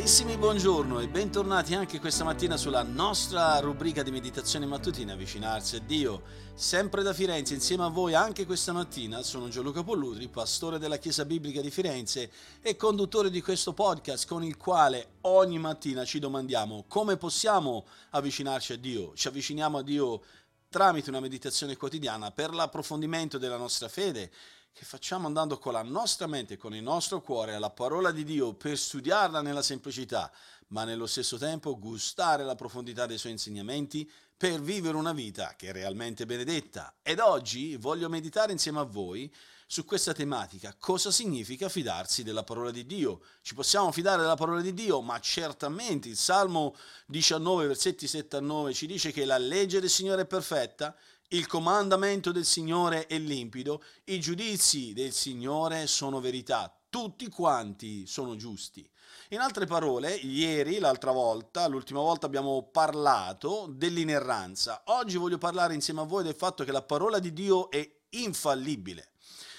Carissimi, buongiorno e bentornati anche questa mattina sulla nostra rubrica di meditazione mattutina Avvicinarsi a Dio. Sempre da Firenze, insieme a voi anche questa mattina, sono Gianluca Pollutri, pastore della Chiesa Biblica di Firenze e conduttore di questo podcast con il quale ogni mattina ci domandiamo come possiamo avvicinarci a Dio. Ci avviciniamo a Dio tramite una meditazione quotidiana per l'approfondimento della nostra fede che facciamo andando con la nostra mente, con il nostro cuore alla parola di Dio per studiarla nella semplicità, ma nello stesso tempo gustare la profondità dei suoi insegnamenti per vivere una vita che è realmente benedetta. Ed oggi voglio meditare insieme a voi su questa tematica, cosa significa fidarsi della parola di Dio. Ci possiamo fidare della parola di Dio, ma certamente il Salmo 19, versetti 7 a 9 ci dice che la legge del Signore è perfetta il comandamento del Signore è limpido, i giudizi del Signore sono verità, tutti quanti sono giusti. In altre parole, ieri, l'altra volta, l'ultima volta abbiamo parlato dell'inerranza. Oggi voglio parlare insieme a voi del fatto che la parola di Dio è infallibile.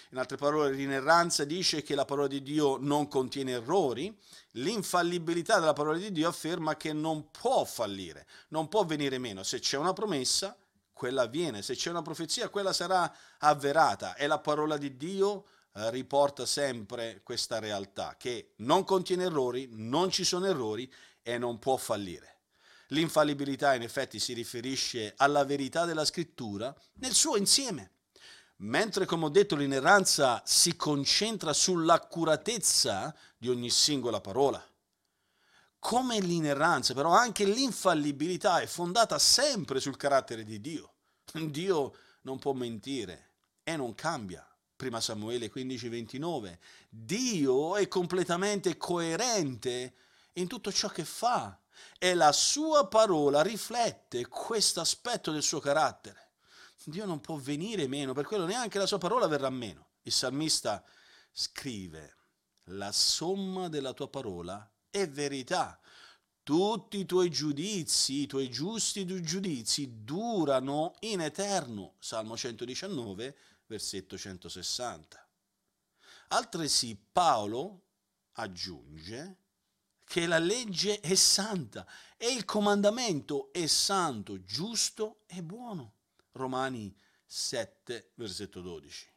In altre parole, l'inerranza dice che la parola di Dio non contiene errori, l'infallibilità della parola di Dio afferma che non può fallire, non può venire meno. Se c'è una promessa, quella avviene, se c'è una profezia, quella sarà avverata e la parola di Dio eh, riporta sempre questa realtà che non contiene errori, non ci sono errori e non può fallire. L'infallibilità in effetti si riferisce alla verità della scrittura nel suo insieme, mentre come ho detto l'inerranza si concentra sull'accuratezza di ogni singola parola. Come l'inerranza, però anche l'infallibilità è fondata sempre sul carattere di Dio. Dio non può mentire e non cambia. Prima Samuele 15, 29. Dio è completamente coerente in tutto ciò che fa e la sua parola riflette questo aspetto del suo carattere. Dio non può venire meno, per quello neanche la sua parola verrà meno. Il salmista scrive, la somma della tua parola è verità tutti i tuoi giudizi, i tuoi giusti giudizi durano in eterno. Salmo 119, versetto 160. Altresì Paolo aggiunge che la legge è santa e il comandamento è santo, giusto e buono. Romani 7, versetto 12.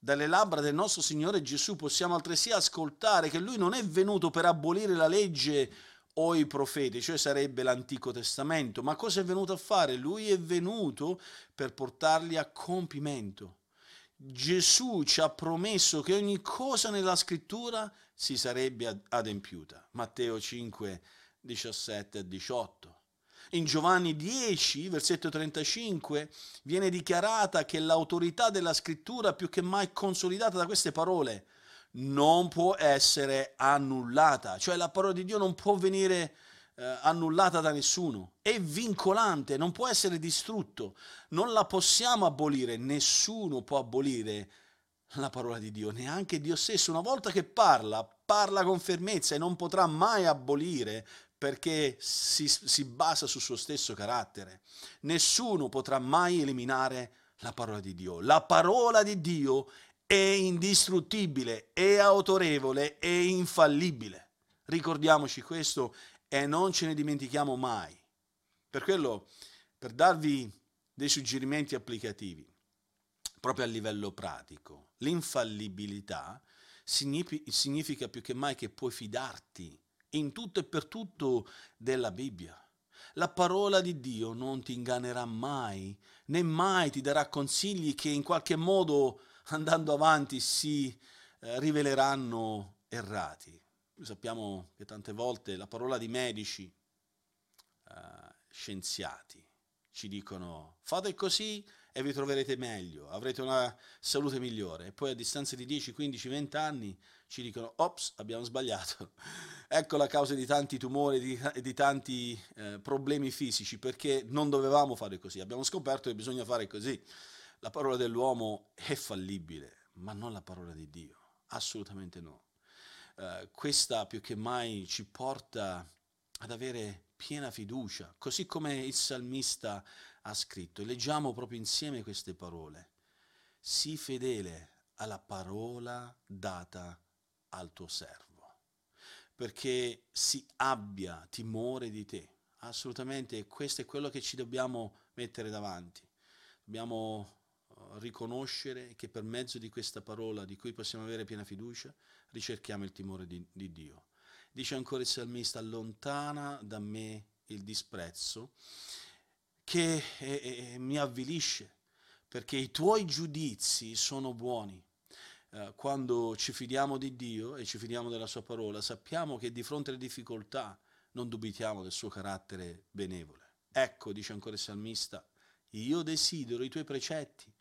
Dalle labbra del nostro Signore Gesù possiamo altresì ascoltare che Lui non è venuto per abolire la legge o i profeti, cioè sarebbe l'Antico Testamento. Ma cosa è venuto a fare? Lui è venuto per portarli a compimento. Gesù ci ha promesso che ogni cosa nella scrittura si sarebbe adempiuta. Matteo 5, 17 e 18. In Giovanni 10, versetto 35, viene dichiarata che l'autorità della scrittura più che mai consolidata da queste parole non può essere annullata, cioè la parola di Dio non può venire eh, annullata da nessuno, è vincolante, non può essere distrutto, non la possiamo abolire, nessuno può abolire la parola di Dio, neanche Dio stesso, una volta che parla, parla con fermezza e non potrà mai abolire perché si, si basa sul suo stesso carattere. Nessuno potrà mai eliminare la parola di Dio. La parola di Dio è indistruttibile, è autorevole, è infallibile. Ricordiamoci questo e non ce ne dimentichiamo mai. Per quello, per darvi dei suggerimenti applicativi, proprio a livello pratico, l'infallibilità significa più che mai che puoi fidarti in tutto e per tutto della Bibbia. La parola di Dio non ti ingannerà mai, né mai ti darà consigli che in qualche modo andando avanti si eh, riveleranno errati. Noi sappiamo che tante volte la parola di medici, eh, scienziati, ci dicono fate così e vi troverete meglio, avrete una salute migliore. E poi a distanza di 10, 15, 20 anni ci dicono ops, abbiamo sbagliato. ecco la causa di tanti tumori e di, di, tanti eh, problemi fisici, perché non dovevamo fare così, abbiamo scoperto che bisogna fare così. La parola dell'uomo è fallibile, ma non la parola di Dio, assolutamente no. Uh, questa più che mai ci porta ad avere piena fiducia, così come il salmista ha scritto. E leggiamo proprio insieme queste parole. Sii fedele alla parola data al tuo servo. perché si abbia timore di te. Assolutamente, questo è quello che ci dobbiamo mettere davanti. Dobbiamo uh, riconoscere che per mezzo di questa parola di cui possiamo avere piena fiducia, ricerchiamo il timore di, di Dio. Dice ancora il salmista, allontana da me il disprezzo che eh, eh, mi avvilisce, perché i tuoi giudizi sono buoni. Eh, quando ci fidiamo di Dio e ci fidiamo della sua parola, sappiamo che di fronte alle difficoltà non dubitiamo del suo carattere benevole. Ecco, dice ancora il salmista, io desidero i tuoi precetti,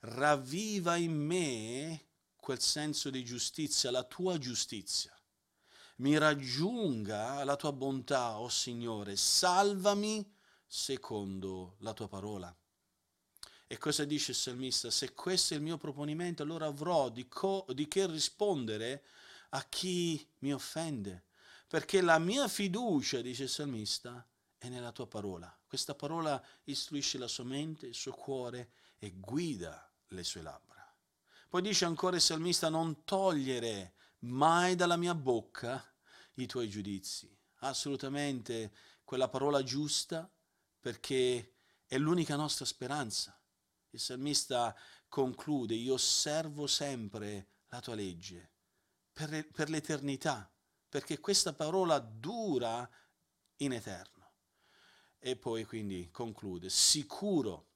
ravviva in me quel senso di giustizia, la tua giustizia. Mi raggiunga la tua bontà, o oh Signore, salvami secondo la tua parola. E cosa dice il salmista? Se questo è il mio proponimento, allora avrò di, co- di che rispondere a chi mi offende. Perché la mia fiducia, dice il salmista, è nella tua parola. Questa parola istruisce la sua mente, il suo cuore e guida le sue labbra. Poi dice ancora il salmista, non togliere mai dalla mia bocca i tuoi giudizi. Assolutamente quella parola giusta perché è l'unica nostra speranza. Il salmista conclude, io osservo sempre la tua legge per, per l'eternità, perché questa parola dura in eterno. E poi quindi conclude, sicuro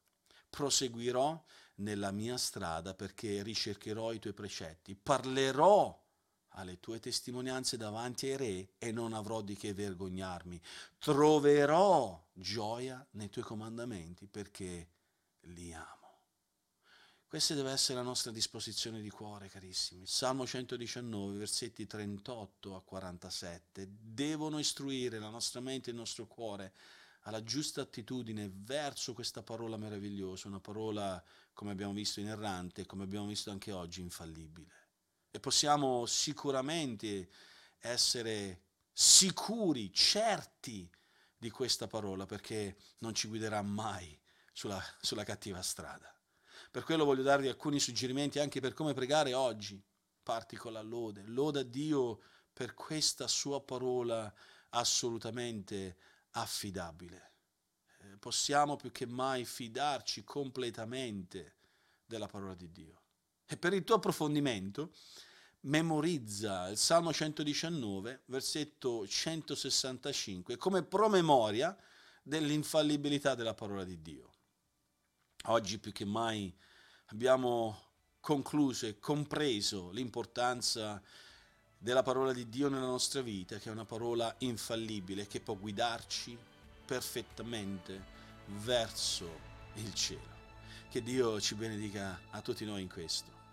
proseguirò nella mia strada perché ricercherò i tuoi precetti, parlerò alle tue testimonianze davanti ai re e non avrò di che vergognarmi. Troverò gioia nei tuoi comandamenti perché li amo. Questa deve essere la nostra disposizione di cuore, carissimi. Salmo 119, versetti 38 a 47, devono istruire la nostra mente e il nostro cuore alla giusta attitudine verso questa parola meravigliosa, una parola, come abbiamo visto, inerrante, come abbiamo visto anche oggi, infallibile. E possiamo sicuramente essere sicuri, certi di questa parola, perché non ci guiderà mai sulla, sulla cattiva strada. Per quello voglio darvi alcuni suggerimenti anche per come pregare oggi. Parti con la lode, loda Dio per questa sua parola assolutamente affidabile. Eh, possiamo più che mai fidarci completamente della parola di Dio. E per il tuo approfondimento, memorizza il Salmo 119, versetto 165, come promemoria dell'infallibilità della parola di Dio. Oggi più che mai abbiamo concluso e compreso l'importanza della parola di Dio nella nostra vita, che è una parola infallibile, che può guidarci perfettamente verso il cielo. Che Dio ci benedica a tutti noi in questo.